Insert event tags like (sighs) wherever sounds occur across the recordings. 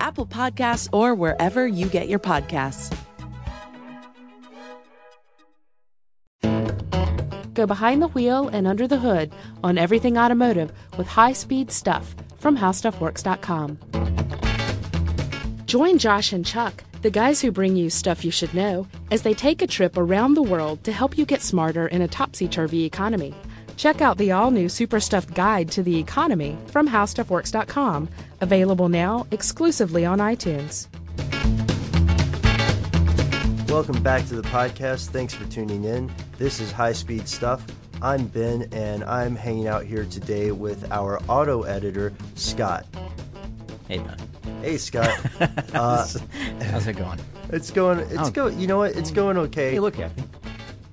Apple Podcasts, or wherever you get your podcasts. Go behind the wheel and under the hood on everything automotive with high speed stuff from HowStuffWorks.com. Join Josh and Chuck, the guys who bring you stuff you should know, as they take a trip around the world to help you get smarter in a topsy turvy economy. Check out the all new Super Stuffed Guide to the Economy from HowStuffWorks.com, available now exclusively on iTunes. Welcome back to the podcast. Thanks for tuning in. This is High Speed Stuff. I'm Ben, and I'm hanging out here today with our auto editor, Scott. Hey, man. Hey, Scott. Uh, (laughs) How's it going? it's going. It's Oh. go. You know what? It's going okay. You look happy.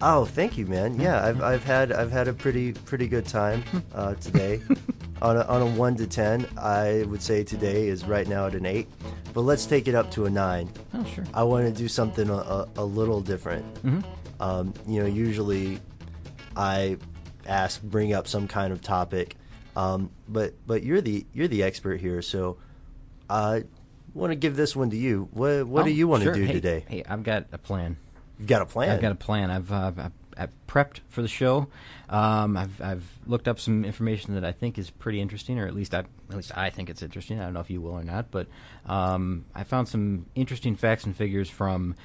Oh, thank you, man. Yeah, I've, I've had I've had a pretty pretty good time (laughs) uh, today. On a, on a one to ten, I would say today is right now at an eight, but let's take it up to a nine. Oh, sure. I want to do something a, a, a little different. Mhm. Um, you know, usually I ask, bring up some kind of topic, um, but but you're the you're the expert here, so I want to give this one to you. What what do Oh, you want sure. to do Hey, today? Hey, I've got a plan. You've got a plan. I've got a plan. I've uh, I've, I've prepped for the show. Um, I've I've looked up some information that I think is pretty interesting, or at least I at least I think it's interesting. I don't know if you will or not, but um, I found some interesting facts and figures from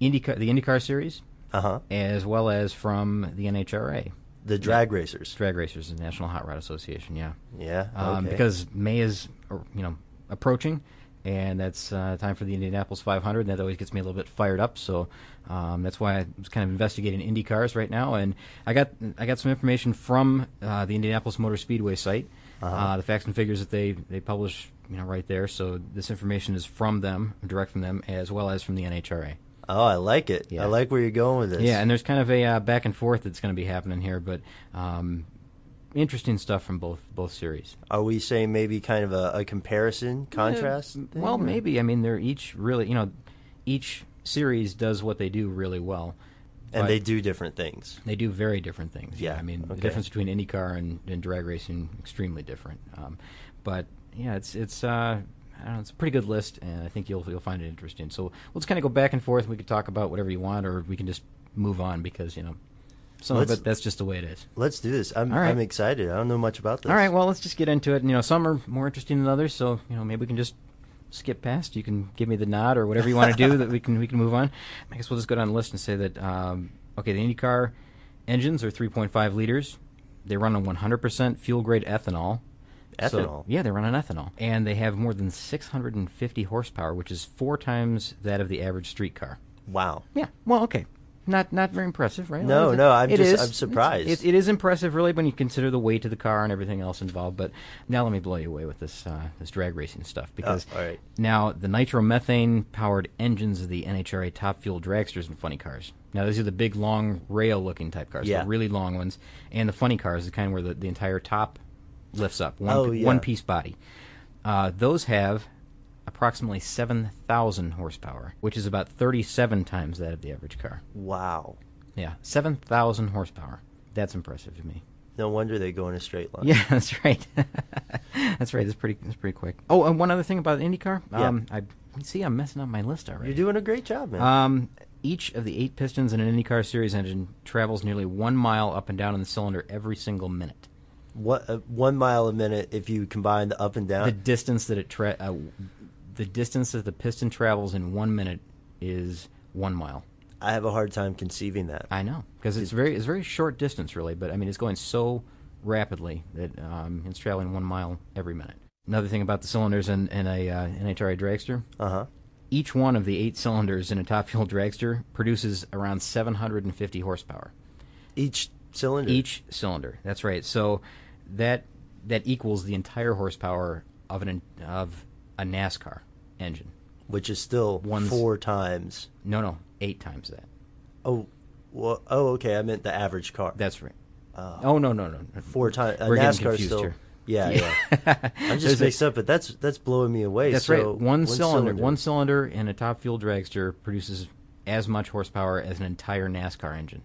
IndyCar, the IndyCar series, Uh-huh. as well as from the NHRA. The drag racers. Drag racers, the National Hot Rod Association. Yeah. Yeah, Um. Because May is, you know, approaching, and that's uh, time for the Indianapolis 500. And that always gets me a little bit fired up. So um, that's why I was kind of investigating Indy cars right now. And I got I got some information from uh, the Indianapolis Motor Speedway site, Uh-huh. uh, the facts and figures that they they publish, you know, right there. So this information is from them, direct from them, as well as from the NHRA. Oh, I like it. I like where you're going with this. Yeah, and there's kind of a uh, back and forth that's going to be happening here, but um, interesting stuff from both both series. Are we saying maybe kind of a, a comparison, contrast? Yeah, thing, well, or- maybe. I mean, they're each really, you know, each series does what they do really well. And they do different things. They do very different things. Yeah, Yeah, I mean, the difference between IndyCar and, and drag racing extremely different. Um, but yeah, it's it's uh, I don't know, it's a pretty good list, and I think you'll you'll find it interesting. So we'll just kind of go back and forth. And we could talk about whatever you want, or we can just move on because you know, some Let's- of it that's just the way it is. Let's do this. I'm, right. I'm excited. I don't know much about this. All right, well, let's just get into it. And, you know, some are more interesting than others, so you know maybe we can just skip past. You can give me the nod or whatever you want to do (laughs) that we can we can move on. I guess we'll just go down the list and say that um, okay, the IndyCar engines are 3.5 liters. They run on 100% fuel grade ethanol. So- Ethanol? yeah, they run on ethanol, and they have more than 650 horsepower, which is four times that of the average street car. Wow. Yeah. Well, okay. Not not very impressive, right? No, Well, no, I'm it just- is. I'm surprised. It's, it, it is impressive, really, when you consider the weight of the car and everything else involved. But now let me blow you away with this uh, this drag racing stuff because Oh, all right. now the nitromethane powered engines of the NHRA Top Fuel dragsters and funny cars. Now these are the big, long rail looking type cars, Yeah. the really long ones, and the funny cars, the kind of where the, the entire top lifts up, one Oh, yeah. one piece body. Uh, those have approximately 7,000 horsepower, which is about 37 times that of the average car. Wow. Yeah, 7,000 horsepower. That's impressive to me. No wonder they go in a straight line. Yeah, (laughs) that's right. (laughs) that's right. That's pretty. That's pretty quick. Oh, and one other thing about the IndyCar. Yeah. Um, I see. I'm messing up my list already. You're doing a great job, man. Um, each of the eight pistons in an IndyCar Series engine travels nearly one mile up and down in the cylinder every single minute. what uh, one mile a minute if you combine the up and down? The distance that it tra- uh, the distance that the piston travels in one minute is one mile. I have a hard time conceiving that. I know because it's very it's very short distance really, but I mean it's going so rapidly that um, it's traveling one mile every minute. Another thing about the cylinders in, in a uh, NHRA dragster, Uh huh. each one of the eight cylinders in a top fuel dragster produces around 750 horsepower. Each cylinder. Each cylinder. That's right. So that that equals the entire horsepower of an of a NASCAR engine. which is still One's- four times. No, no, eight times that. Oh, well, oh, okay. I meant the average car. That's right. oh no, no, no. Four times. We're getting NASCAR confused still. here. Yeah, (laughs) yeah. I'm There's just a- mixed up, but that's that's blowing me away. That's So, right. One, cylinder, one cylinder in a top fuel dragster produces as much horsepower as an entire NASCAR engine.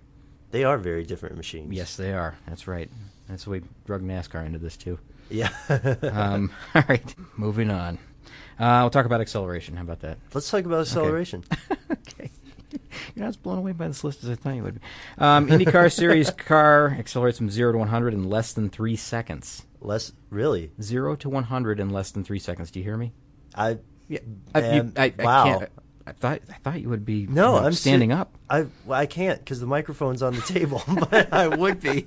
They are very different machines. Yes, they are. That's right. That's why we drug NASCAR into this too. Yeah. (laughs) um, (laughs) all right, moving on. Uh, we'll talk about acceleration. How about that? Let's talk about acceleration. (laughs) okay. You're not as blown away by this list as I thought you would. be. Um, IndyCar Series (laughs) car accelerates from zero to 100 in less than three seconds. Less, really? Zero to 100 in less than three seconds. Do you hear me? I. Yeah. I, you, I, I wow. can't- I thought I thought you would be No, you know, I'm standing up. I well, I can't because the microphone's on the table, (laughs) but I would be.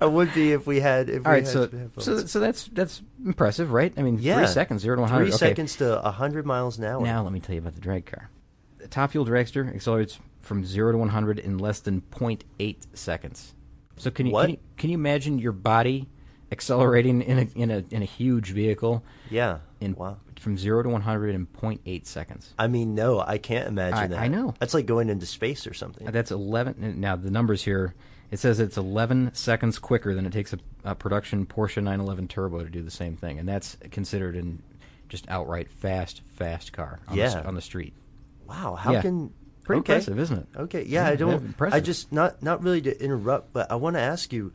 I would be if we had. If All we right, had so headphones. so so that's that's impressive, right? I mean, yeah, three seconds, zero to one hundred. Three okay. seconds to hundred miles an hour. Now let me tell you about the drag car. The top fuel dragster accelerates from zero to one hundred in less than 0.8 seconds. So can you can you, can you imagine your body accelerating in a in a in a huge vehicle? Yeah. In Wow. from zero to one hundred in 0.8 seconds. I mean, no, I can't imagine I- that. I know. That's like going into space or something. That's 11. Now, the numbers here, it says it's 11 seconds quicker than it takes a, a production Porsche 911 Turbo to do the same thing. And that's considered in just outright fast, fast car on, the, Yeah. s- on the street. Wow, how Yeah. can Pretty okay. impressive, isn't it? Okay, yeah, I don't. I just not not really to interrupt, but I want to ask you: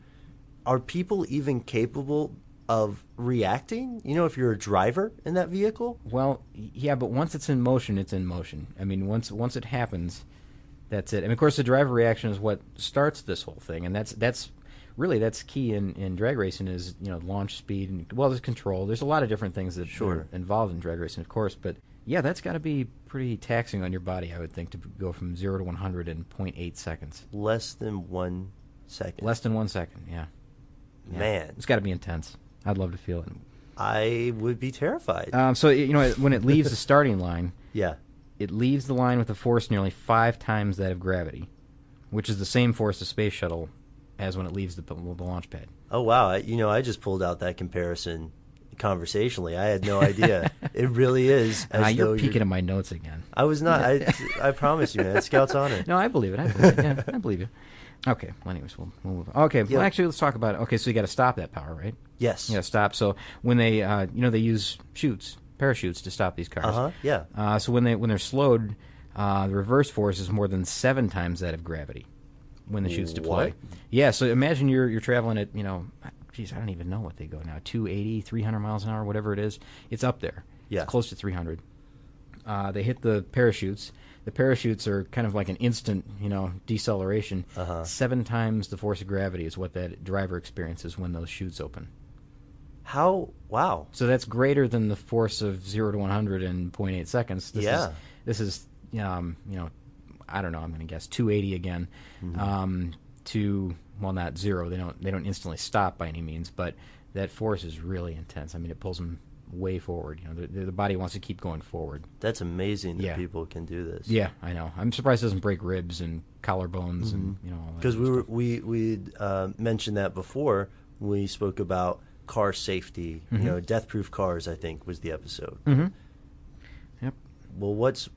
Are people even capable of reacting? You know, if you're a driver in that vehicle, Well, yeah, but once it's in motion, it's in motion. I mean, once once it happens, that's it. And of course, the driver reaction is what starts this whole thing, and that's that's really that's key in, in drag racing is you know launch speed and well, there's control. There's a lot of different things that Sure. are involved in drag racing, of course, but yeah, that's got to be pretty taxing on your body, I would think, to go from zero to 100 in 0.8 seconds, less than one second. less than one second. Yeah, Yeah. Man. it's got to be intense. I'd love to feel it. I would be terrified. Um, so you know when it leaves the (laughs) starting line. yeah. it leaves the line with a force nearly five times that of gravity, which is the same force the space shuttle has when it leaves the, the launch pad. Oh wow! I, you know, I just pulled out that comparison conversationally. I had no (laughs) idea. it really is. (laughs) As Ah, you're peeking you're- at my notes again. I was not. I, I promise you, man. Scout's honor. No, I believe it. I believe it. Yeah, I believe you. Okay. Well, anyways, we'll, we'll move on. Okay. Yeah. Well, actually, let's talk about it. Okay, so you got to stop that power, right? Yes. You got to stop. So when they, uh, you know, they use chutes, parachutes to stop these cars. Uh-huh, yeah. Uh, so when they when they're slowed, uh, the reverse force is more than seven times that of gravity when the chutes deploy. What? Yeah. So imagine you're you're traveling at you know, geez, I don't even know what they go now, 280, 300 miles an hour, whatever it is. It's up there. Yeah. It's close to 300. Uh, they hit the parachutes. The parachutes are kind of like an instant, you know, deceleration. Uh-huh. Seven times the force of gravity is what that driver experiences when those chutes open. How? Wow. So that's greater than the force of zero to 100 in 0.8 seconds. This Yeah. Is, this is, um, you know, I don't know. I'm going to guess 280 again. Mm-hmm. Um, to well, not zero. They don't. They don't instantly stop by any means, but that force is really intense. I mean, it pulls them way forward. You know, the, the body wants to keep going forward. That's amazing that Yeah. people can do this. Yeah, I know. I'm surprised it doesn't break ribs and collarbones and you know. all that Because we were we we uh, mentioned that before we spoke about car safety. You know, death-proof cars. I think was the episode. Mhm. Yep. Well, what's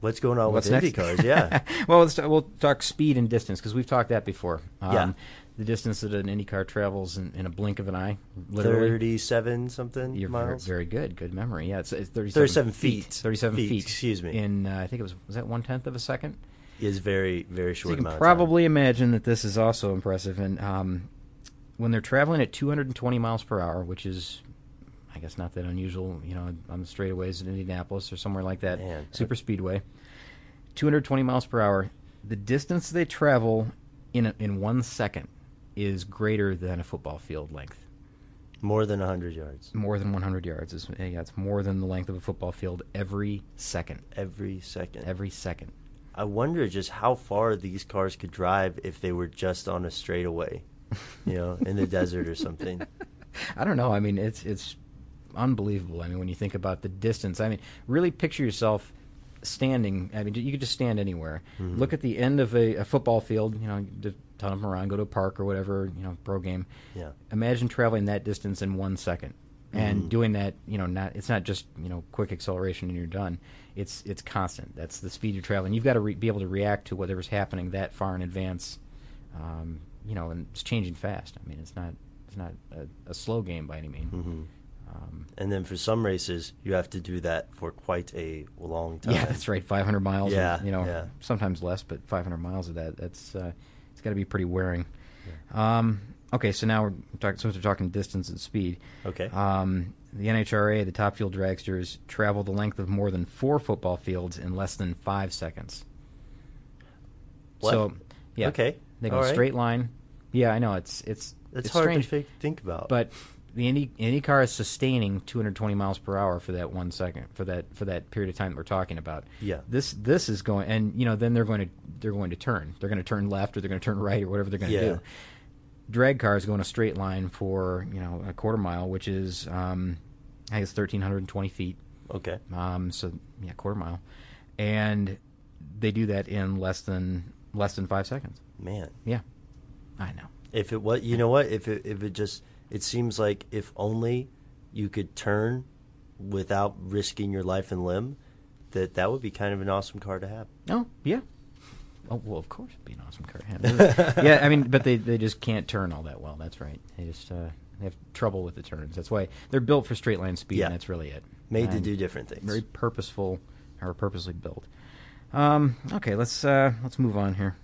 what's going on What's with Indy cars? Yeah. (laughs) well, let's, we'll talk speed and distance because we've talked that before. Um, Yeah. The distance that an Indy car travels in, in a blink of an eye. Literally. Thirty-seven something You're very, miles. very good. Good memory. Yeah, it's, it's 37, 37 feet. 37 Feet, feet. excuse me. In uh, I think it was was that one tenth of a second. is very very So short you can probably imagine that this is also impressive. And um, when they're traveling at 220 miles per hour, which is, I guess, not that unusual, you know, on the straightaways in Indianapolis or somewhere like that, Man. super speedway, 220 miles per hour, the distance they travel in a, in one second is greater than a football field length. more than hundred yards More than 100 yards. Is, yeah, it's more than the length of a football field every second. every second. Every second. I wonder just how far these cars could drive if they were just on a straightaway, (laughs) you know, in the desert or something. (laughs) I don't know. I mean, it's it's unbelievable. I mean, when you think about the distance, I mean, really picture yourself standing. I mean, you could just stand anywhere. Mhm. Look at the end of a, a football field. You know, just ton them around, go to a park or whatever. You know, pro game. Yeah. Imagine traveling that distance in one second, and Mhm. doing that. You know, not it's not just you know quick acceleration and you're done. It's it's constant. That's the speed you're traveling. You've got to re- be able to react to whatever's happening that far in advance. Um, you know, and it's changing fast. I mean, it's not it's not a, a slow game by any means. Mhm. Um, And then for some races, you have to do that for quite a long time. yeah, that's right. 500 miles. Yeah, you know, yeah. sometimes less, but 500 miles of that. That's uh, it's got to be pretty wearing. Um, okay, so now we're talking. Since we're talking distance and speed. Okay. Um, the NHRA, the Top Fuel Dragsters, travel the length of more than four football fields in less than five seconds. What? So, yeah. Okay. They go All right. straight line. Yeah, I know it's it's It's it's hard strange. to think about. But the Indy car is sustaining 220 miles per hour for that one second for that for that period of time that we're talking about. Yeah. This this is going and you know then they're going to they're going to turn. They're going to turn left or they're going to turn right or whatever they're going to Yeah. do. Drag cars go in a straight line for you know a quarter mile, which is um, I think it's 1,320 feet. Okay. Um, so yeah, quarter mile, and they do that in less than less than five seconds. Man. Yeah, I know. If it what you know what if it if it just it seems like if only you could turn without risking your life and limb, that that would be kind of an awesome car to have. Oh yeah. Oh well, of course, it'd be an awesome car. Yeah, (laughs) yeah, I mean, but they they just can't turn all that well. That's right. They just uh, they have trouble with the turns. That's why they're built for straight line speed. Yeah. and that's really it. Made to do different things. Very purposeful or purposely built. Um, okay, let's uh, let's move on here.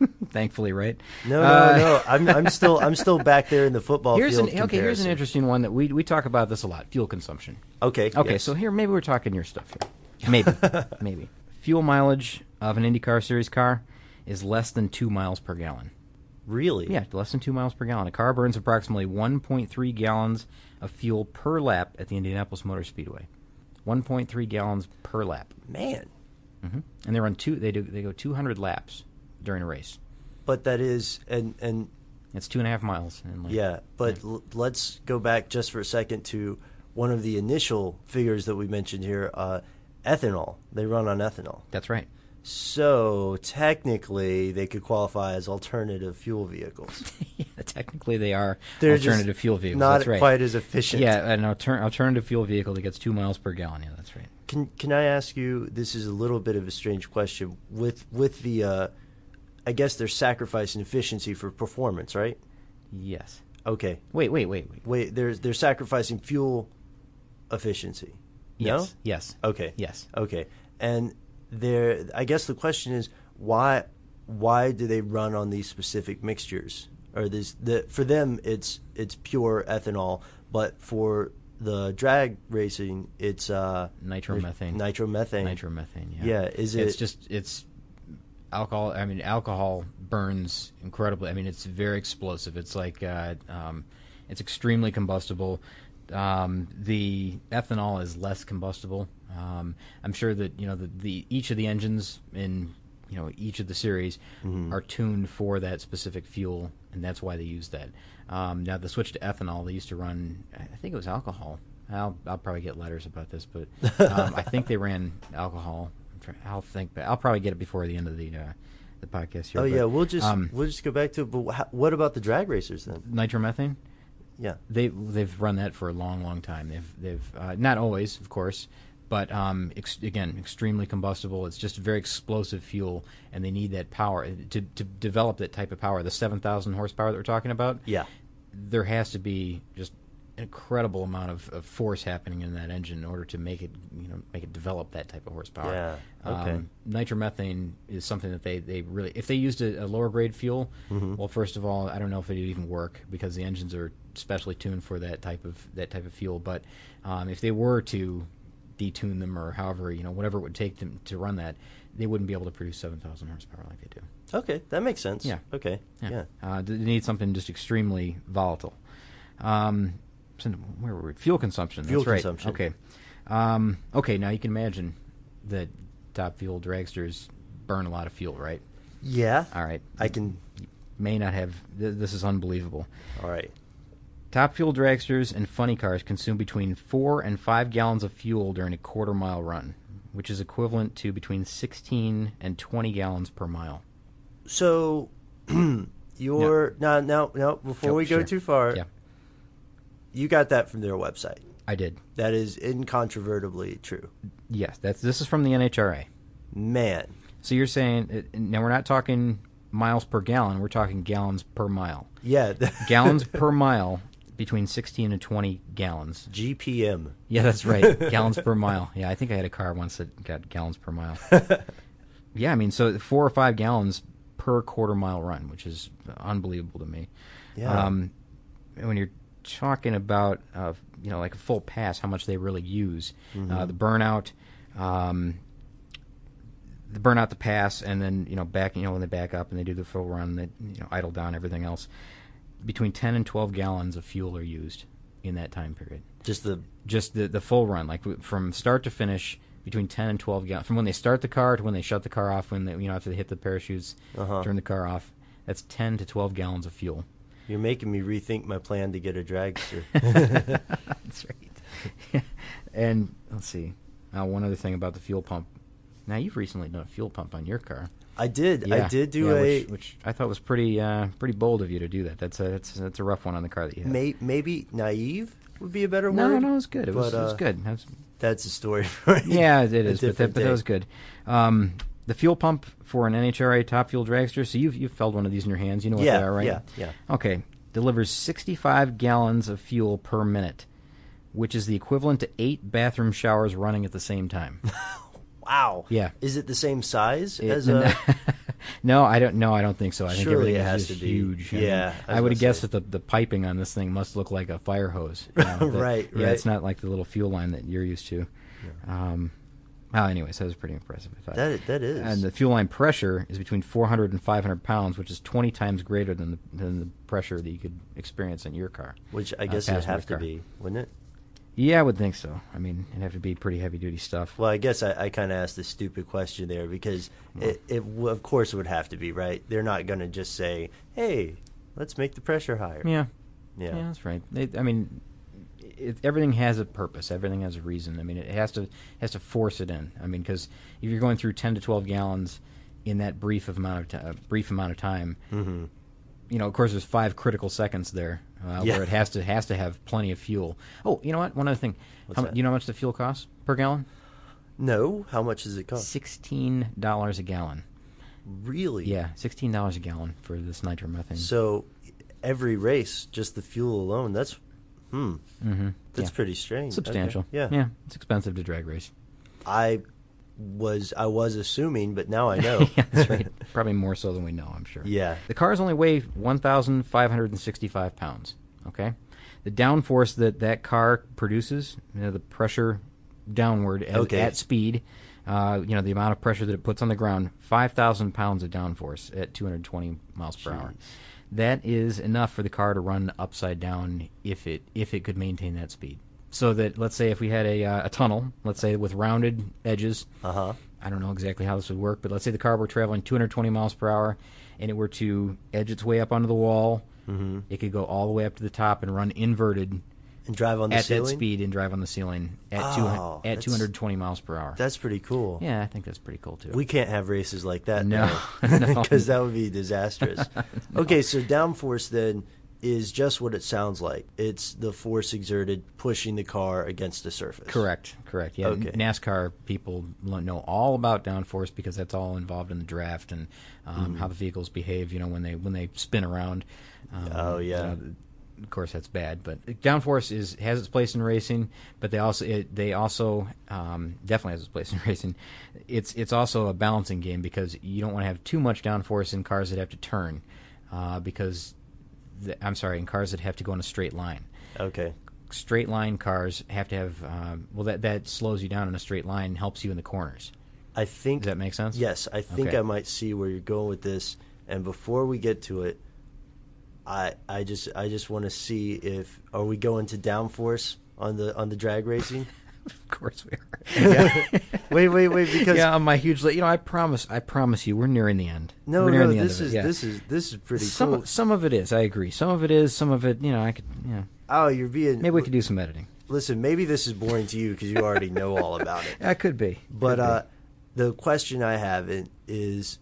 (laughs) Thankfully, right? No, no, Uh, no. I'm I'm still I'm still back there in the football here's field. an, okay, here's an interesting one that we we talk about this a lot: fuel consumption. Okay. Okay, yes. so here maybe we're talking your stuff here. (laughs) Maybe, maybe fuel mileage of an IndyCar Series car is less than two miles per gallon. Really? Yeah, less than two miles per gallon. A car burns approximately 1.3 gallons of fuel per lap at the Indianapolis Motor Speedway. 1.3 gallons per lap. Man. hmm And they run two. They do. They go 200 laps during a race. But that is and and It's two and a half miles. In length. yeah. But L- let's go back just for a second to one of the initial figures that we mentioned here. Uh, ethanol. They run on ethanol. That's right. So technically, they could qualify as alternative fuel vehicles. (laughs) yeah, technically they are They're alternative fuel vehicles. not that's right. quite as efficient. Yeah, an alter- alternative fuel vehicle that gets two miles per gallon. Yeah, that's right. Can can I ask you? This is a little bit of a strange question. With with the, uh, I guess they're sacrificing efficiency for performance, right? Yes. Okay. Wait, wait, wait, wait. Wait. They're they're sacrificing fuel efficiency. No? Yes. Yes. Okay. Yes. Okay. And there, I guess the question is why why do they run on these specific mixtures? Or this the for them it's it's pure ethanol, but for the drag racing it's uh Nitromethane. Nitromethane. Nitromethane. Yeah. Yeah. Is It's just it's alcohol. I mean, alcohol burns incredibly. I mean, it's very explosive. It's like uh, um, it's extremely combustible. Um, the ethanol is less combustible. Um, I'm sure that you know the, the each of the engines in you know each of the series Mhm. are tuned for that specific fuel, and that's why they use that. Um, now the switch to ethanol, they used to run. I think it was alcohol. I'll I'll probably get letters about this, but um, I think they ran alcohol. I'll think, but I'll probably get it before the end of the uh, the podcast here. Oh but, yeah, we'll just um, we'll just go back to it. But wha- what about the drag racers then? nitromethane. Yeah. They they've run that for a long, long time. They've they've uh, not always, of course, but um, ex- again, extremely combustible. It's just very explosive fuel, and they need that power to to develop that type of power. The seven thousand horsepower that we're talking about. Yeah. there has to be just incredible amount of, of force happening in that engine in order to make it you know make it develop that type of horsepower. Yeah, okay. Um, nitromethane is something that they, they really if they used a, a lower grade fuel, Mhm. well first of all I don't know if it would even work because the engines are specially tuned for that type of that type of fuel. But um, if they were to detune them or however you know whatever it would take them to run that, they wouldn't be able to produce seven thousand horsepower like they do. Okay, that makes sense. Yeah. Okay. Yeah. Uh, they need something just extremely volatile. Um, where were we? Fuel consumption. Fuel that's right. consumption. Okay. Um, okay. Now you can imagine that top fuel dragsters burn a lot of fuel, right? Yeah. All right. I can. May not have. Th- this is unbelievable. All right. Top fuel dragsters and funny cars consume between four and five gallons of fuel during a quarter mile run, which is equivalent to between 16 and 20 gallons per mile. So, (clears throat) you're now now now before we go sure. too far. Yeah. You got that from their website. I did. That is incontrovertibly true. Yes, that's this is from the NHRA. Man. So you're saying uh, now we're not talking miles per gallon, we're talking gallons per mile. Yeah. (laughs) gallons per mile between 16 and 20 gallons. GPM. Yeah, that's (laughs) right. gallons per mile. Yeah, I think I had a car once that got gallons per mile. (laughs) yeah, I mean, so 4 or 5 gallons per quarter mile run, which is unbelievable to me. Yeah. Um, when you're talking about uh, you know like a full pass, how much they really use, uh, Mhm. the burnout, um, the burnout, the pass, and then you know back you know when they back up and they do the full run, they you know idle down everything else. Between ten and twelve gallons of fuel are used in that time period. Just the just the the full run, like from start to finish, between ten and twelve gallons. From when they start the car to when they shut the car off, when they you know after they hit the parachutes, Uh-huh. turn the car off. That's ten to twelve gallons of fuel. You're making me rethink my plan to get a dragster. (laughs) That's right. (laughs) and let's see. Uh, one other thing about the fuel pump. Now you've recently done a fuel pump on your car. I did. I did do yeah, a which, which I thought was pretty uh, pretty bold of you to do that. That's a that's, that's a rough one on the car that you have. may, maybe naive would be a better No, word. no, no, it was good. It was- But, it was uh, good. That's- That's a story (laughs) for yeah, it is. But that, but that was good. Um, the fuel pump for an NHRA top fuel dragster. So you've you've felt one of these in your hands. You know what Yeah, they are, right? yeah, yeah. Okay. Delivers 65 gallons of fuel per minute, which is the equivalent to eight bathroom showers running at the same time. (laughs) Wow. Yeah. Is it the same size It- as a? (laughs) no, I don't. No, I don't think so. I think Surely everything it is has just to be. huge. Yeah, I I, would gonna guess that the, the piping on this thing must look like a fire hose. you know, (laughs) that- Right, Yeah, it's not like the little fuel line that you're used to. Um, well, anyways, that was pretty impressive. I thought. That- that is. And the fuel line pressure is between 400 and 500 pounds, which is 20 times greater than the than the pressure that you could experience in your car. Which I uh, guess it would have to car. be, wouldn't it? Yeah, I would think so. I mean, it'd have to be pretty heavy duty stuff. Well, I guess I, I kind of asked a stupid question there because it, it w- of course it would have to be right. They're not going to just say, "Hey, let's make the pressure higher." Yeah. Yeah. Yeah, that's right. They, I mean, it, everything has a purpose. Everything has a reason. I mean, it has to has to force it in. I mean, because if you're going through ten to twelve gallons in that brief of amount of ti- uh, brief amount of time, Mhm. you know, of course, there's five critical seconds there uh, Yeah. where it has to has to have plenty of fuel. Oh, you know what? One other thing. How, you know how much the fuel costs per gallon? No. How much does it cost? Sixteen dollars a gallon. Really? Yeah, sixteen dollars a gallon for this nitromethane. So every race, just the fuel alone, that's hmm. hmm That's pretty strange. Okay. Substantial. Yeah. Yeah. It's expensive to drag race. I was I was assuming, but now I (laughs) know. yeah, that's right. (laughs) Probably more so than we know, I'm sure. Yeah. The cars only weigh 1,565 pounds. Okay? The downforce that that car produces, you know, the pressure downward at, Okay. at speed, uh, you know, the amount of pressure that it puts on the ground, 5,000 pounds of downforce at 220 miles per hour. That is enough for the car to run upside down if it if it could maintain that speed. So that let's say if we had a uh, a tunnel, let's say with rounded edges, uh-huh. I don't know exactly how this would work, but let's say the car were traveling 220 miles per hour, and it were to edge its way up onto the wall. Mhm. It could go all the way up to the top and run inverted and drive on the at ceiling? that speed and drive on the ceiling at two, Oh, at 220 miles per hour. That's pretty cool. Yeah, I think that's pretty cool too. We can't have races like that No, now, (laughs) no. (laughs) because that would be disastrous. (laughs) Okay, so downforce then is just what it sounds like. It's the force exerted pushing the car against the surface. Correct, correct. Yeah, Okay. NASCAR people know all about downforce because that's all involved in the draft and um, Mhm. how the vehicles behave. You know, when they when they spin around. Um, Oh, yeah. you know, of course, that's bad, but downforce is has its place in racing. But they also it, they also um, definitely has its place in (laughs) racing. It's it's also a balancing game because you don't want to have too much downforce in cars that have to turn, uh, because the, I'm sorry, in cars that have to go in a straight line Okay. straight line cars have to have um, well that that slows you down in a straight line and helps you in the corners. I think Does that makes sense? Yes, I think Okay. I might see where you're going with this. And before we get to it, I I just I just want to see if are we going to downforce on the on the drag racing? (laughs) of course we are. (laughs) wait, wait, wait, because yeah, on my huge, li- you know, I promise, I promise you, we're nearing the end. No, we're nearing no, the end this of it, is yeah. this is this is pretty some cool. some of it is. I agree. Some of it is. Some of it, you know, I could, you know, Oh, you're being maybe we could do some editing. Listen, maybe this is boring to you because you already know all about it. (laughs) That could be. But Could be. uh, the question I have is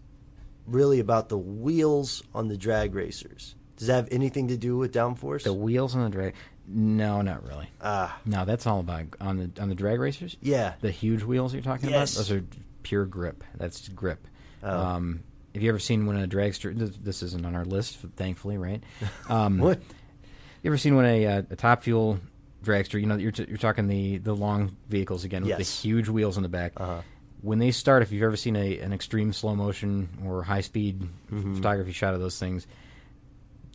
really about the wheels on the drag racers. Does that have anything to do with downforce? the wheels on the drag. No, not really. Ah, No, that's all about on the on the drag racers. Yeah. the huge wheels you're talking Yes. about. Those are pure grip. That's grip. Oh. Um, have you ever seen when a dragster? This, isn't on our list, thankfully, right? (laughs) Um, What? You ever seen when a, uh, a top fuel dragster? You know, you're t- you're talking the the long vehicles again with Yes. the huge wheels on the back. Uh-huh. When they start, if you've ever seen a an extreme slow motion or high speed Mm-hmm. photography shot of those things,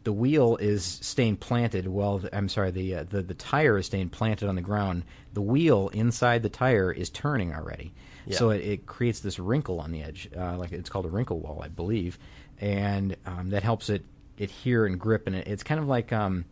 the wheel is staying planted. Well, I'm sorry, the, uh, the the tire is staying planted on the ground. The wheel inside the tire is turning already, Yeah. so it, it creates this wrinkle on the edge, uh, like it's called a wrinkle wall, I believe, and um, that helps it adhere and grip. And it, it's kind of like um,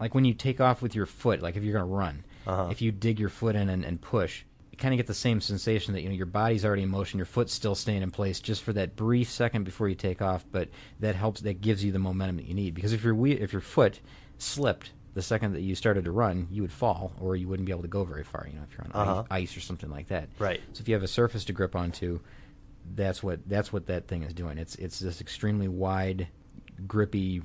like when you take off with your foot, like if you're going to run, Uh-huh. if you dig your foot in and, and push. Kind of get the same sensation that you know your body's already in motion, your foot's still staying in place just for that brief second before you take off. But that helps, that gives you the momentum that you need. Because if your if your foot slipped the second that you started to run, you would fall, or you wouldn't be able to go very far. You know, if you're on Uh-huh. ice, ice or something like that. Right. So if you have a surface to grip onto, that's what that's what that thing is doing. It's it's this extremely wide, grippy,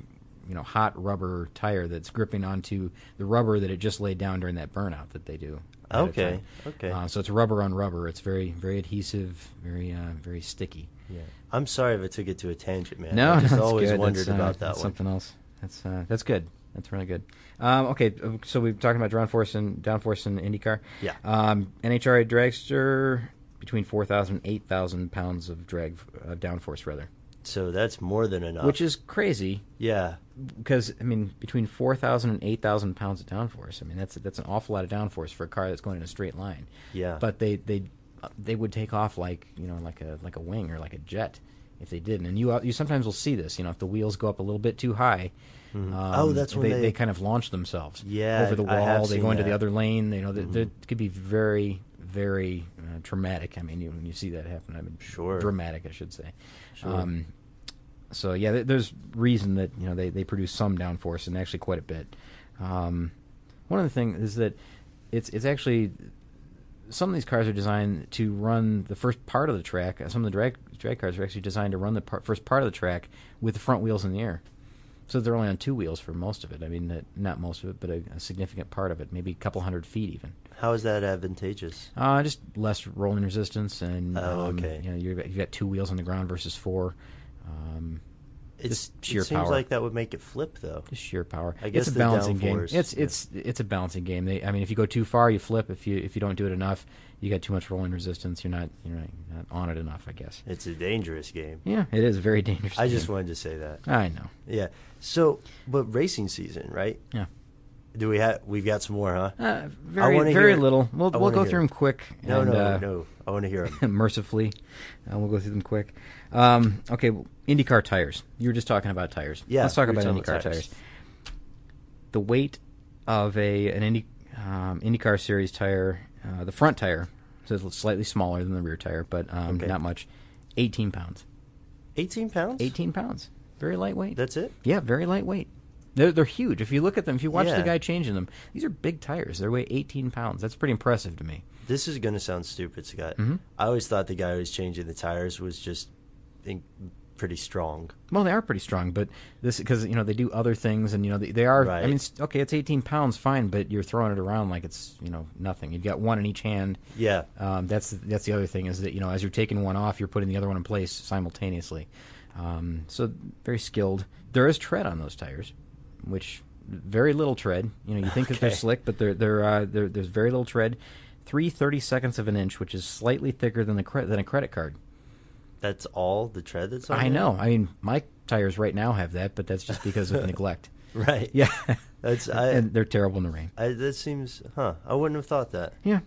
you know, hot rubber tire that's gripping onto the rubber that it just laid down during that burnout that they do. Ahead of Okay, okay. Uh, so it's rubber on rubber. It's very very adhesive, very uh, very sticky. Yeah. I'm sorry if I took it to a tangent, man. No, I (laughs) just no, always good. wondered That's, uh, about that that's one. Something else. That's uh, that's good. That's really good. Um, okay, uh, so we've talked about downforce and downforce and IndyCar. Yeah. Um, NHRA dragster between four thousand and eight thousand pounds of drag uh, downforce rather, So that's more than enough. which is crazy yeah, because I mean between four thousand and eight thousand pounds of downforce. I mean that's that's an awful lot of downforce for a car that's going in a straight line. Yeah. But they they they would take off like you know like a like a wing or like a jet if they didn't. And you uh, you sometimes will see this. You know if the wheels go up a little bit too high. um, Oh, that's when they, they- they kind of launch themselves. Yeah, over the wall. They go into the other lane. You know, that could be very very uh, traumatic. I mean, you, when you see that happen, I mean, Sure. dramatic, I should say. Sure. Um, so yeah, there- there's reason that you know they, they produce some downforce and actually quite a bit. Um, one of the things is that it's it's actually some of these cars are designed to run the first part of the track. uh, Some of the drag drag cars are actually designed to run the par- first part of the track with the front wheels in the air. So they're only on two wheels for most of it. I mean, not most of it, but a, a significant part of it, maybe a couple hundred feet even. How is that advantageous? Uh, just less rolling resistance, and Oh, um, okay. you know, you've got, you've got two wheels on the ground versus four. Um, It's, sheer it seems power. like that would make it flip, though. Just sheer power. I guess it's a balancing game. It's yeah. it's it's a balancing game. They, I mean, if you go too far, you flip. If you if you don't do it enough, you got too much rolling resistance. You're not you're not, you're not on it enough. I guess. It's a dangerous game. Yeah, it is very dangerous. I just wanted to say that. I know. Yeah. So, but racing season, right? Yeah. Do we have? We've got some more, huh? Uh, very very little. We'll we'll go through it. them quick. No, and, no, uh, no. I want to hear them. (laughs) mercifully, uh, we'll go through them quick. Um, okay, well, IndyCar tires. You were just talking about tires. Yeah, let's talk about IndyCar tires. tires. The weight of a an Indy um, IndyCar series tire, uh, the front tire, so it's slightly smaller than the rear tire, but um, Okay. not much. Eighteen pounds. 18 pounds? 18 pounds. Very lightweight. That's it? Yeah, very lightweight. They're, they're huge. If you look at them, if you watch Yeah. the guy changing them, these are big tires. They weigh 18 pounds. That's pretty impressive to me. This is going to sound stupid, Scott. Mhm. I always thought the guy who was changing the tires was just in, pretty strong. Well, they are pretty strong, but this because you know they do other things, and you know they, they are. I Right. mean, okay, it's 18 pounds, fine, but you're throwing it around like it's you know nothing. You've got one in each hand. Yeah. Um, that's that's the other thing is that you know as you're taking one off, you're putting the other one in place simultaneously. Um, so very skilled. There is tread on those tires, which very little tread. You know, you think that they're slick, but they're they're, uh, they're there's very little tread. Three thirty seconds of an inch, which is slightly thicker than the cre- than a credit card. That's all the tread that's on I there? know. I mean, my tires right now have that, but that's just because of (laughs) neglect. Right. Yeah. That's I, and they're terrible in the rain. I, that seems, huh? I wouldn't have thought that. Yeah.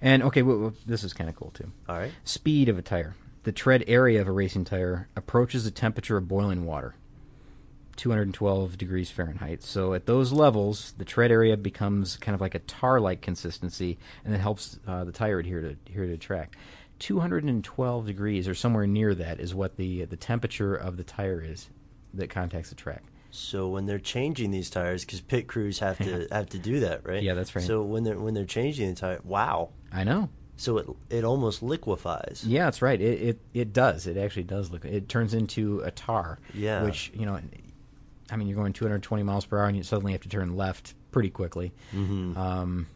And okay, well, well, this is kind of cool too. All right. Speed of a tire. The tread area of a racing tire approaches the temperature of boiling water, 212 degrees Fahrenheit. So at those levels, the tread area becomes kind of like a tar-like consistency, and it helps uh, the tire adhere to adhere to track. 212 degrees, or somewhere near that, is what the the temperature of the tire is that contacts the track. So when they're changing these tires, because pit crews have to (laughs) have to do that, right? Yeah, that's right. So when they're when they're changing the tire, wow. I know. So it it almost liquefies. Yeah, that's right. It, it it does. It actually does look. It turns into a tar. Yeah. Which you know, I mean, you're going 220 miles per hour, and you suddenly have to turn left pretty quickly. Mhm. Um,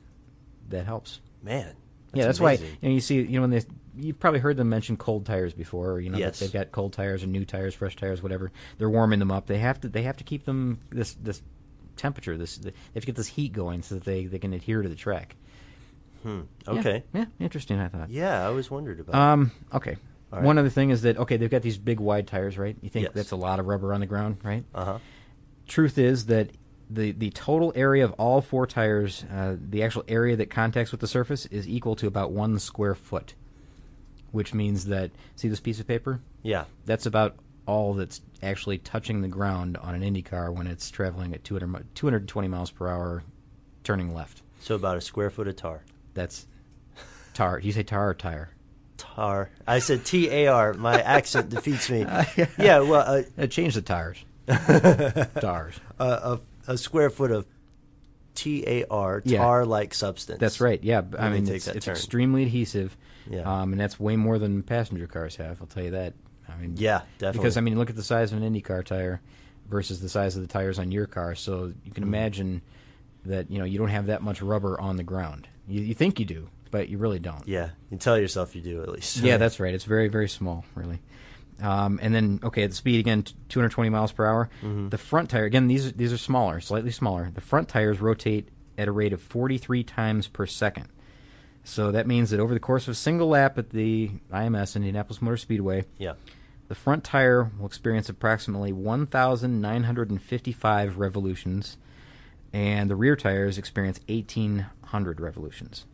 that helps. Man. yeah, that's amazing. why you know you see you know when they you've probably heard them mention cold tires before. Or, you know, that Yes. they've got cold tires or new tires, fresh tires, whatever. They're warming them up. They have to they have to keep them this this temperature. This they have to get this heat going so that they they can adhere to the track. Hmm. Okay. Yeah, interesting. I thought. Yeah, I always wondered about. Um. Okay. Right. One other thing is that okay, they've got these big wide tires, right? You think Yes. that's a lot of rubber on the ground, right? Uh huh. Truth is that the the total area of all four tires, uh, the actual area that contacts with the surface, is equal to about one square foot, which means that see this piece of paper? Yeah. That's about all that's actually touching the ground on an Indy car when it's traveling at 200, 220 miles per hour, turning left. So about a square foot of tar. That's tar. You say tar or tire? Tar. I said T A R. My accent (laughs) defeats me. (laughs) yeah. Well, Uh, change the tires. Tars. Uh, (laughs) a, a square foot of T A R Yeah. tar-like substance. That's right. Yeah, I mean it's, it's extremely adhesive. Yeah. Um, and that's way more than passenger cars have. I'll tell you that. I mean, Yeah, definitely. Because I mean, look at the size of an Indy car tire versus the size of the tires on your car. So you can Mhm. imagine that you know you don't have that much rubber on the ground. You, you think you do, but you really don't. Yeah. You tell yourself you do at least. Yeah, (laughs) that's right. It's very, very small, really. Um, and then, okay, at the speed again, 220 miles per hour. Mhm. The front tire again; these are, these are smaller, slightly smaller. The front tires rotate at a rate of 43 times per second. So that means that over the course of a single lap at the IMS Indianapolis Motor Speedway, Yeah. the front tire will experience approximately 1,955 revolutions, and the rear tires experience 1,800 revolutions.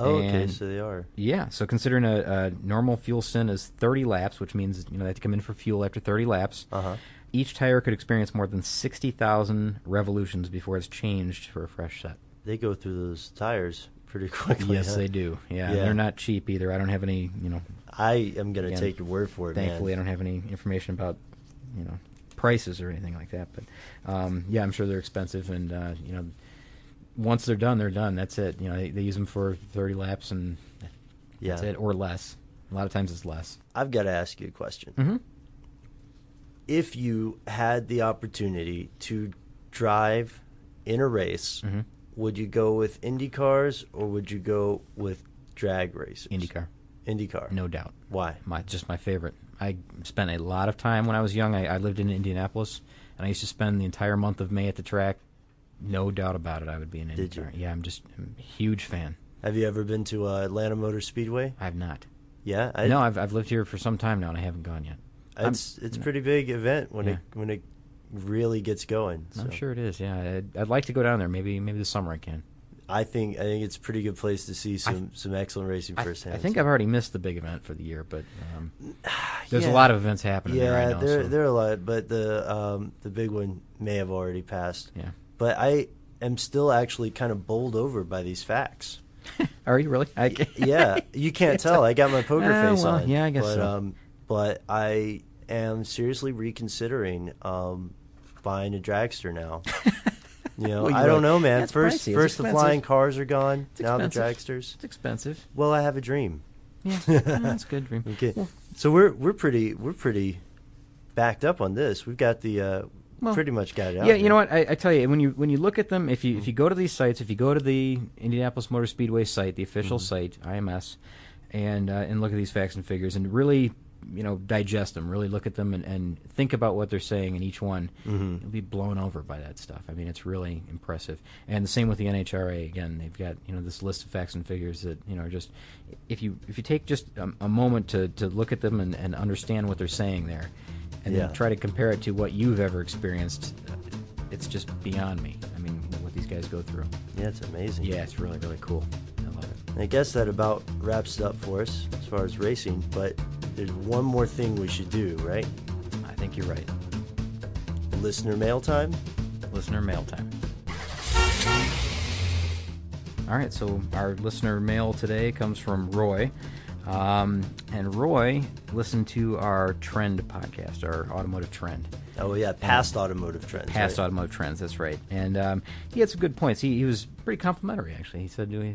Oh, okay. So they are. yeah, so considering a, a normal fuel stint is 30 laps, which means you know they have to come in for fuel after 30 laps. Uh-huh. Each tire could experience more than 60,000 revolutions before it's changed for a fresh set. They go through those tires pretty (laughs) quickly. yes, huh? they do. Yeah, Yeah. they're not cheap either. I don't have any, you know. I am gonna again, take your word for it, man. Thankfully, I don't have any information about, you know, prices or anything like that. But um, yeah, I'm sure they're expensive, and uh, you know, once they're done, they're done. That's it. You know, they, they use them for 30 laps, and that's Yeah. it, or less. A lot of times it's less. I've got to ask you a question. Mhm. If you had the opportunity to drive in a race, Mhm. would you go with Indy cars or would you go with drag racers? IndyCar. IndyCar. No doubt. Why? My just my favorite. I spent a lot of time when I was young. I, I lived in Indianapolis, and I used to spend the entire month of May at the track. No doubt about it, I would be an Did you? Yeah, I'm just I'm a huge fan. Have you ever been to uh, Atlanta Motor Speedway? I have not. Yeah, I, no, I've I've lived here for some time now, and I haven't gone yet. I'm- It's it's a pretty big event when Yeah. it when it really gets going. I'm sure it is. Yeah, I'd, I'd like to go down there. Maybe maybe this summer I can. I think I think it's a pretty good place to see some some excellent racing I, firsthand. I think I've already missed the big event for the year, but um, (sighs) there's Yeah. a lot of events happening Yeah, there. I know, there so- there are a lot, but the um, the big one may have already passed. Yeah. But I am still actually kind of bowled over by these facts. (laughs) Are you really? I, yeah, you can't (laughs) tell. I got my poker Ah, face well, on. yeah, I guess but, so. Um, but I am seriously reconsidering um, buying a dragster now. (laughs) you know, Well, you I don't know, man. That's first, pricey. First the flying cars are gone. Now the dragsters. It's expensive. Well, I have a dream. Yeah, that's a good dream. Okay, so we're we're pretty we're pretty backed up on this. We've got the uh, Well, pretty much got it out. Yeah, you know what? I, I tell you, when you when you look at them, if you if you go to these sites, if you go to the Indianapolis Motor Speedway site, the official site, IMS, and uh, and look at these facts and figures, and really, you know, digest them, really look at them, and, and think about what they're saying in each one, Mhm. you'll be blown over by that stuff. I mean, it's really impressive. And the same with the NHRA. Again, they've got you know this list of facts and figures that you know are just if you if you take just a, a moment to, to look at them and, and understand what they're saying there, and Yeah. then try to compare it to what you've ever experienced, uh, it's just beyond me. I mean, what these guys go through. Yeah, it's amazing. Yeah, it's really really cool. I love it. I guess that about wraps it up for us as far as racing. But there's one more thing we should do, right? I think you're right. Listener mail time. Listener mail time. All right, so our listener mail today comes from Roy. Um, and Roy listened to our Trend podcast, our automotive trend. Oh yeah, past automotive trends. Past right? automotive trends, that's right. And um, he had some good points. He, he was pretty complimentary, actually. He said he,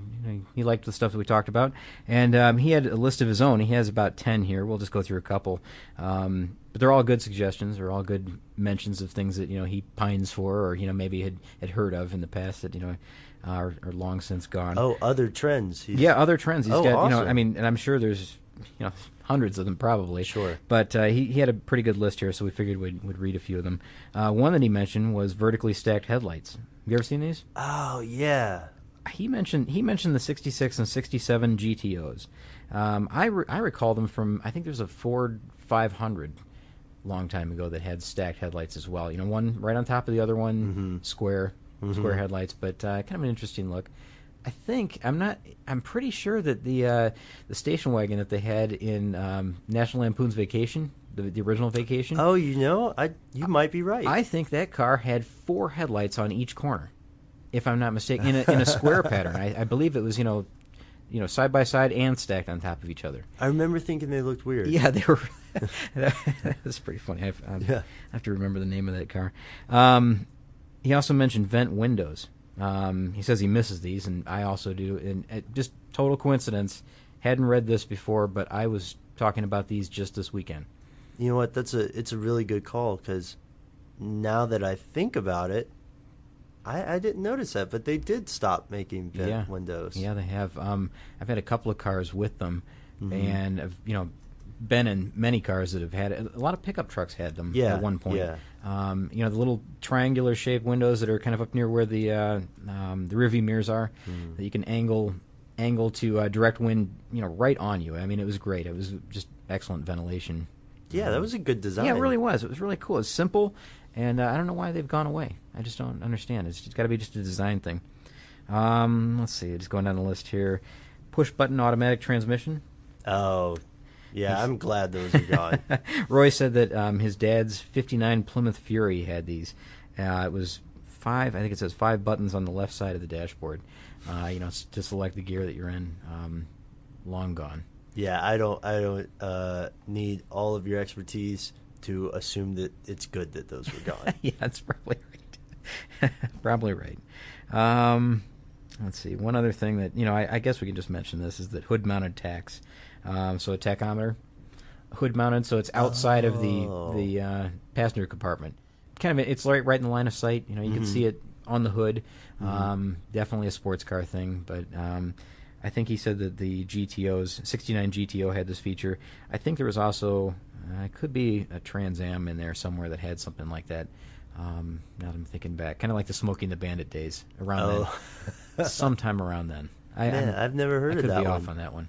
he liked the stuff that we talked about. And um, he had a list of his own. He has about 10 here. We'll just go through a couple. Um, but they're all good suggestions. They're all good mentions of things that, you know, he pines for or, you know, maybe had, had heard of in the past that, you know, are, are long since gone. Oh, other trends. He's- Yeah, other trends. He's oh, got, you know, awesome. I mean, and I'm sure there's, you know, hundreds of them probably. Sure. But uh, he, he had a pretty good list here, so we figured we'd, we'd read a few of them. Uh, one that he mentioned was vertically stacked headlights. Have you ever seen these? Oh yeah. He mentioned he mentioned the 66 and 67 GTOs. Um, I re- I recall them from I think there's a Ford 500 long time ago that had stacked headlights as well. You know, one right on top of the other one, square square Mhm. headlights, but uh, kind of an interesting look. I think I'm not. I'm pretty sure that the uh, the station wagon that they had in um, National Lampoon's Vacation, the, the original Vacation. Oh, you know, I you might be right. I think that car had four headlights on each corner, if I'm not mistaken, in a, in a square (laughs) pattern. I, I believe it was you know, you know, side by side and stacked on top of each other. I remember thinking they looked weird. Yeah, they were. (laughs) (laughs) that was pretty funny. I, have- um, Yeah. I have to remember the name of that car. Um, he also mentioned vent windows. Um, he says he misses these, and I also do. And uh, just total coincidence. Hadn't read this before, but I was talking about these just this weekend. You know what? That's a it's a really good call because now that I think about it, I I didn't notice that, but they did stop making vent yeah. windows. Yeah, they have. Um, I've had a couple of cars with them, Mhm. and I've you know been in many cars that have had it. A lot of pickup trucks had them Yeah, at one point. yeah. Um, you know the little triangular shaped windows that are kind of up near where the uh, um, the rear view mirrors are, Mm. that you can angle angle to uh, direct wind. You know, right on you. I mean, it was great. It was just excellent ventilation. Yeah, that was a good design. Yeah, it really was. It was really cool. It's simple, and uh, I don't know why they've gone away. I just don't understand. It's, it's got to be just a design thing. Um, let's see. Just going down the list here. Push button automatic transmission. Oh, yeah. I'm glad those are gone. (laughs) Roy said that um, his dad's '59 Plymouth Fury had these. Uh, it was five. I think it says five buttons on the left side of the dashboard. Uh, you know, to select the gear that you're in. Um, long gone. Yeah, I don't. I don't uh, need all of your expertise to assume that it's good that those were gone. (laughs) yeah, that's probably right. (laughs) probably right. Um, let's see. One other thing that you know, I, I guess we can just mention this is that hood-mounted tachs. Um, so a tachometer, hood-mounted, so it's outside of the Oh. the uh, passenger compartment. Kind of, it's right right in the line of sight. You know, you can Mhm. see it on the hood. Mhm. Um, definitely a sports car thing, but. Um, I think he said that the GTOs, 69 GTO had this feature. I think there was also, uh, it could be a Trans Am in there somewhere that had something like that. Um, now that I'm thinking back, kind of like the Smokey and the Bandit days around Oh. then, (laughs) sometime around then. I, Man, I'm- I've never heard I of could that be off on that one.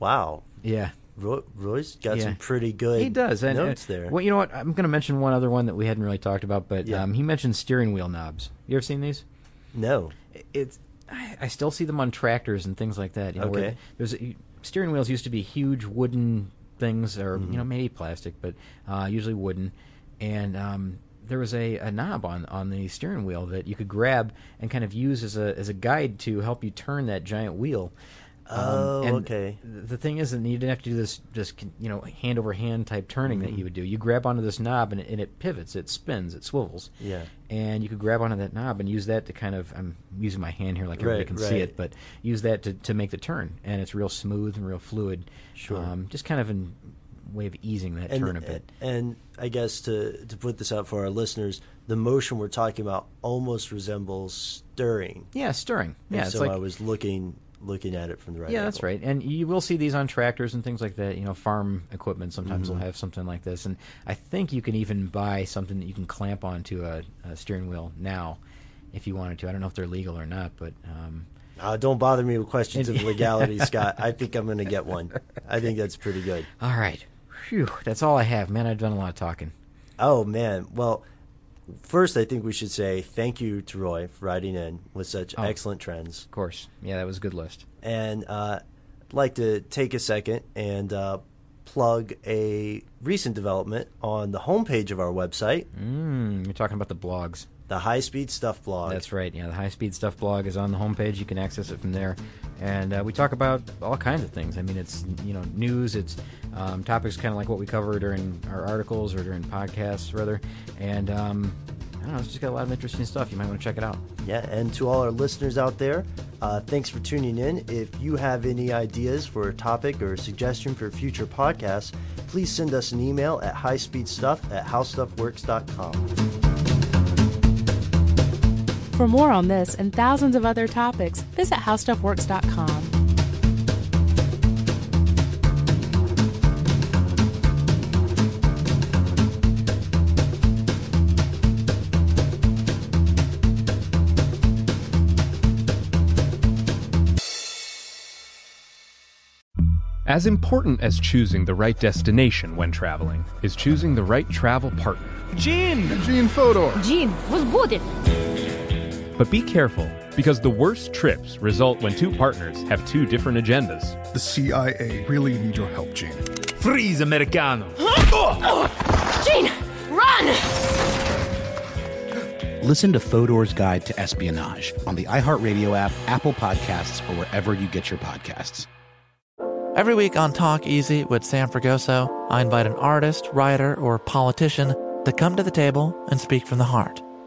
Wow. Yeah. Roy, Roy's got Yeah. some pretty good. He does. And, notes uh, there. Well, you know what? I'm going to mention one other one that we hadn't really talked about, but Yeah. um, he mentioned steering wheel knobs. You ever seen these? No. It's. I, I still see them on tractors and things like that. You know, Okay. there's steering wheels used to be huge wooden things, or Mhm. you know maybe plastic, but uh, usually wooden. And um, there was a, a knob on, on the steering wheel that you could grab and kind of use as a as a guide to help you turn that giant wheel. Um, Oh, and okay. th- The thing is that you didn't have to do this, this you know, hand over hand type turning that Mhm. you would do. You grab onto this knob and it, and it pivots, it spins, it swivels. Yeah. And you could grab onto that knob and use that to kind of, I'm using my hand here like everybody Right, can see it, but use that to, to make the turn. And it's real smooth and real fluid. Sure. Um, just kind of an, way of easing that and, turn a bit. And I guess to to put this out for our listeners, the motion we're talking about almost resembles stirring. Yeah, stirring. Yeah, And so like I was looking looking at it from the right. yeah, that's right. And you will see these on tractors and things like that. You know, farm equipment sometimes Mhm. will have something like this. And I think you can even buy something that you can clamp onto a, a steering wheel now, if you wanted to. I don't know if they're legal or not, but um, Uh, don't bother me with questions of (laughs) legality, Scott. I think I'm going to get one. I think that's pretty good. all right. Phew, that's all I have, man. I've done a lot of talking. Oh man. Well, first I think we should say thank you to Roy for writing in with such Oh. excellent trends. Of course. Yeah, that was a good list. And uh, I'd like to take a second and uh, plug a recent development on the homepage of our website, Mm, you're talking about the blogs. the High Speed Stuff blog. That's right. Yeah, the High Speed Stuff blog is on the homepage. You can access it from there, and uh, we talk about all kinds of things. I mean, it's you know news. It's um, topics kind of like what we cover during our articles or during podcasts, rather. And um, I don't know, it's just got a lot of interesting stuff. You might want to check it out. Yeah, and to all our listeners out there, uh, thanks for tuning in. If you have any ideas for a topic or a suggestion for future podcasts, please send us an email at highspeedstuff at howstuffworks.com. For more on this and thousands of other topics, visit howstuffworks.com. As important as choosing the right destination when traveling is choosing the right travel partner. Gene! Gene Fodor! Gene, what's good! But be careful, because the worst trips result when two partners have two different agendas. The CIA really need your help, Gene. Freeze, Americano! Oh, Gene, run! Listen to Fodor's Guide to Espionage on the iHeartRadio app, Apple Podcasts, or wherever you get your podcasts. Every week on Talk Easy with Sam Fragoso, I invite an artist, writer, or politician to come to the table and speak from the heart